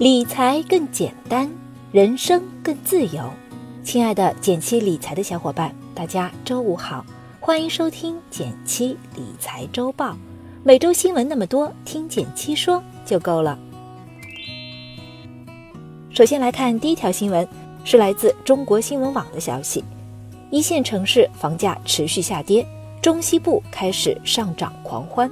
理财更简单，人生更自由。亲爱的减七理财的小伙伴，大家周五好，欢迎收听减七理财周报。每周新闻那么多，听减七说就够了。首先来看第一条新闻，是来自中国新闻网的消息：一线城市房价持续下跌，中西部开始上涨狂欢。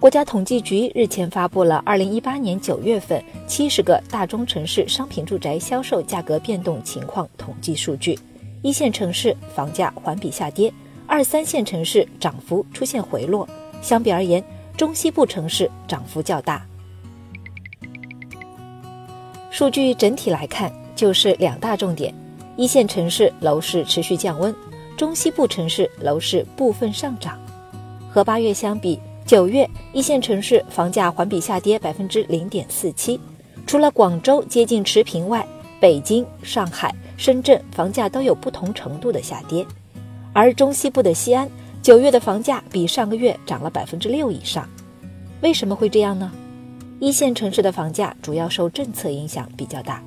国家统计局日前发布了二零一八年九月份七十个大中城市商品住宅销售价格变动情况统计数据，一线城市房价环比下跌，二三线城市涨幅出现回落。相比而言，中西部城市涨幅较大。数据整体来看，就是两大重点：一线城市楼市持续降温，中西部城市楼市部分上涨。和八月相比。九月，一线城市房价环比下跌百分之零点四七，除了广州接近持平外，北京、上海、深圳房价都有不同程度的下跌。而中西部的西安，九月的房价比上个月涨了百分之六以上。为什么会这样呢？一线城市的房价主要受政策影响比较大，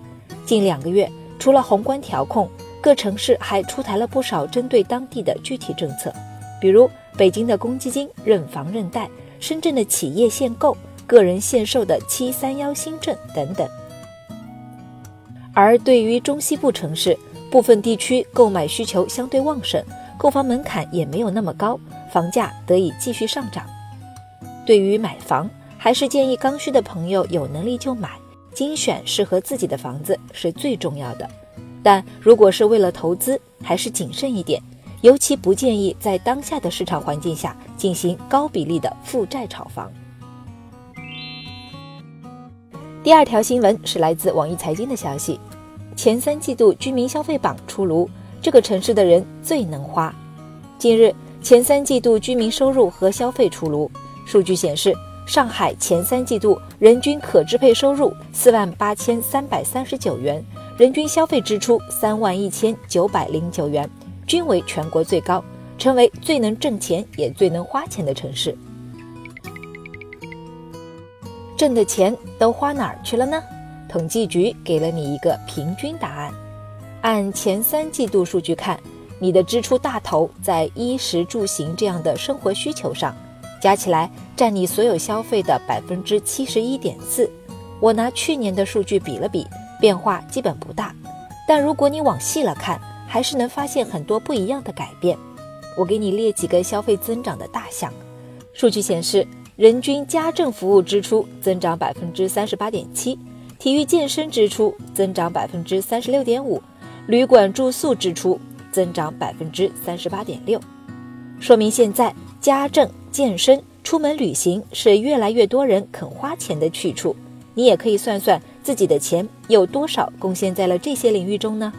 近两个月除了宏观调控，各城市还出台了不少针对当地的具体政策，比如。北京的公积金认房认贷，深圳的企业限购，个人限售的七三幺新政等等。而对于中西部城市，部分地区购买需求相对旺盛，购房门槛也没有那么高，房价得以继续上涨。对于买房，还是建议刚需的朋友有能力就买，精选适合自己的房子是最重要的。但如果是为了投资，还是谨慎一点。尤其不建议在当下的市场环境下进行高比例的负债炒房。第二条新闻是来自网易财经的消息：前三季度居民消费榜出炉，这个城市的人最能花。近日，前三季度居民收入和消费出炉，数据显示，上海前三季度人均可支配收入四万八千三百三十九元，人均消费支出三万一千九百零九元。均为全国最高，成为最能挣钱也最能花钱的城市。挣的钱都花哪儿去了呢？统计局给了你一个平均答案。按前三季度数据看，你的支出大头在衣食住行这样的生活需求上，加起来占你所有消费的百分之七十一点四。我拿去年的数据比了比，变化基本不大。但如果你往细了看，还是能发现很多不一样的改变。我给你列几个消费增长的大项。数据显示，人均家政服务支出增长百分之三十八点七，体育健身支出增长百分之三十六点五，旅馆住宿支出增长百分之三十八点六。说明现在家政、健身、出门旅行是越来越多人肯花钱的去处。你也可以算算自己的钱有多少贡献在了这些领域中呢？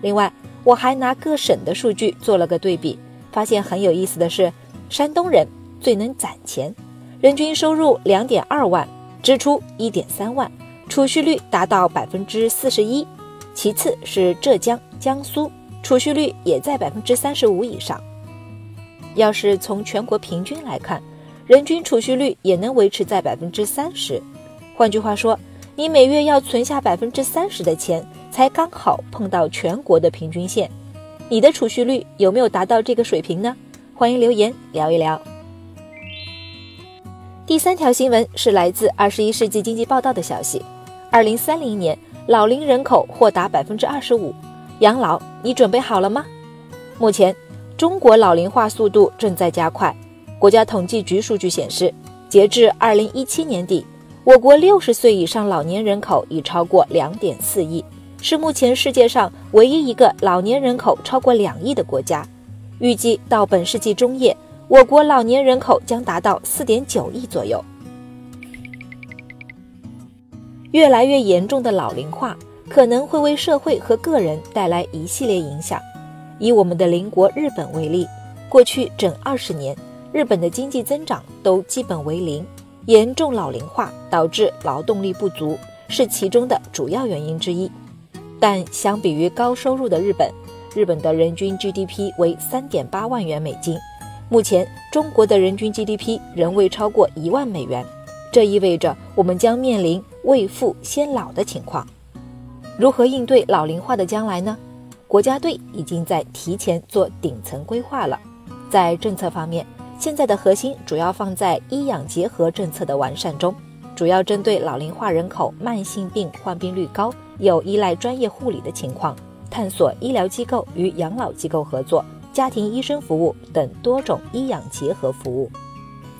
另外。我还拿各省的数据做了个对比，发现很有意思的是，山东人最能攒钱，人均收入两点二万，支出一点三万，储蓄率达到百分之四十一。其次是浙江、江苏，储蓄率也在百分之三十五以上。要是从全国平均来看，人均储蓄率也能维持在百分之三十。换句话说，你每月要存下百分之三十的钱。才刚好碰到全国的平均线，你的储蓄率有没有达到这个水平呢？欢迎留言聊一聊。第三条新闻是来自《二十一世纪经济报道》的消息：二零三零年老龄人口或达百分之二十五，养老你准备好了吗？目前中国老龄化速度正在加快。国家统计局数据显示，截至二零一七年底，我国六十岁以上老年人口已超过两点四亿。是目前世界上唯一一个老年人口超过两亿的国家。预计到本世纪中叶，我国老年人口将达到四点九亿左右。越来越严重的老龄化可能会为社会和个人带来一系列影响。以我们的邻国日本为例，过去整二十年，日本的经济增长都基本为零，严重老龄化导致劳动力不足是其中的主要原因之一。但相比于高收入的日本，日本的人均 GDP 为三点八万元美金。目前，中国的人均 GDP 仍未超过一万美元，这意味着我们将面临未富先老的情况。如何应对老龄化的将来呢？国家队已经在提前做顶层规划了。在政策方面，现在的核心主要放在医养结合政策的完善中，主要针对老龄化人口慢性病患病率高、有依赖专业护理的情况，探索医疗机构与养老机构合作、家庭医生服务等多种医养结合服务。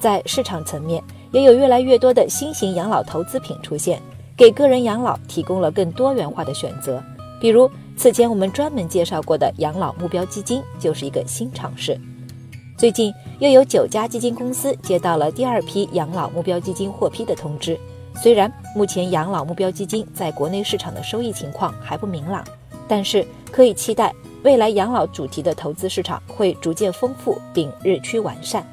在市场层面，也有越来越多的新型养老投资品出现。给个人养老提供了更多元化的选择，比如此前我们专门介绍过的养老目标基金就是一个新尝试。最近又有九家基金公司接到了第二批养老目标基金获批的通知。虽然目前养老目标基金在国内市场的收益情况还不明朗，但是可以期待未来养老主题的投资市场会逐渐丰富并日趋完善。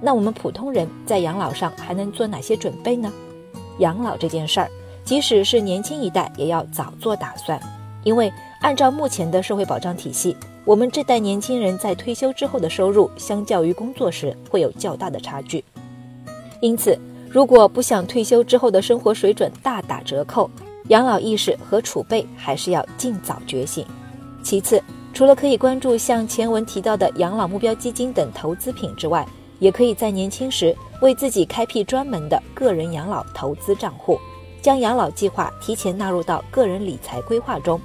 那我们普通人在养老上还能做哪些准备呢？养老这件事儿。即使是年轻一代，也要早做打算，因为按照目前的社会保障体系，我们这代年轻人在退休之后的收入，相较于工作时会有较大的差距。因此，如果不想退休之后的生活水准大打折扣，养老意识和储备还是要尽早觉醒。其次，除了可以关注像前文提到的养老目标基金等投资品之外，也可以在年轻时为自己开辟专门的个人养老投资账户。将养老计划提前纳入到个人理财规划中。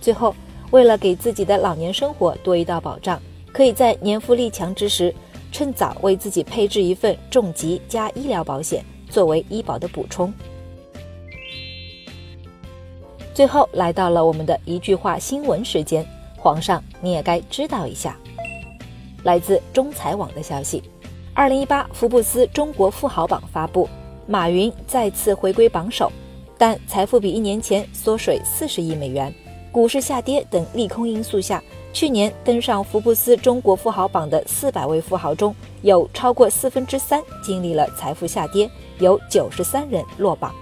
最后，为了给自己的老年生活多一道保障，可以在年富力强之时，趁早为自己配置一份重疾加医疗保险，作为医保的补充。最后，来到了我们的一句话新闻时间，皇上你也该知道一下。来自中财网的消息，二零一八福布斯中国富豪榜发布。马云再次回归榜首，但财富比一年前缩水四十亿美元。股市下跌等利空因素下，去年登上福布斯中国富豪榜的四百位富豪中，有超过四分之三经历了财富下跌，有九十三人落榜。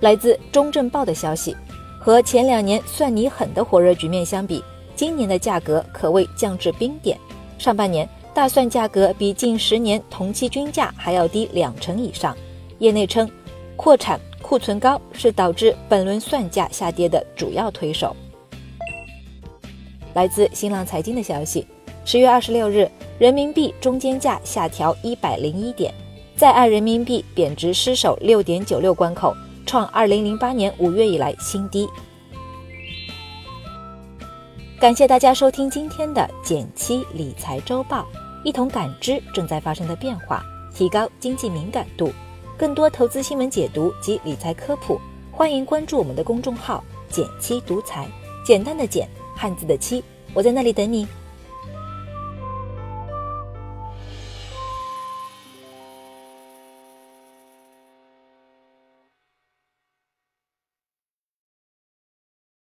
来自中证报的消息，和前两年算你狠的火热局面相比，今年的价格可谓降至冰点。上半年。大蒜价格比近十年同期均价还要低两成以上，业内称，扩产库存高是导致本轮蒜价下跌的主要推手。来自新浪财经的消息，十月二十六日，人民币中间价下调一百零一点，在岸人民币贬值失守六点九六关口，创二零零八年五月以来新低。感谢大家收听今天的减七理财周报。一同感知正在发生的变化，提高经济敏感度。更多投资新闻解读及理财科普，欢迎关注我们的公众号“简七独裁”，简单的简，汉字的七，我在那里等你。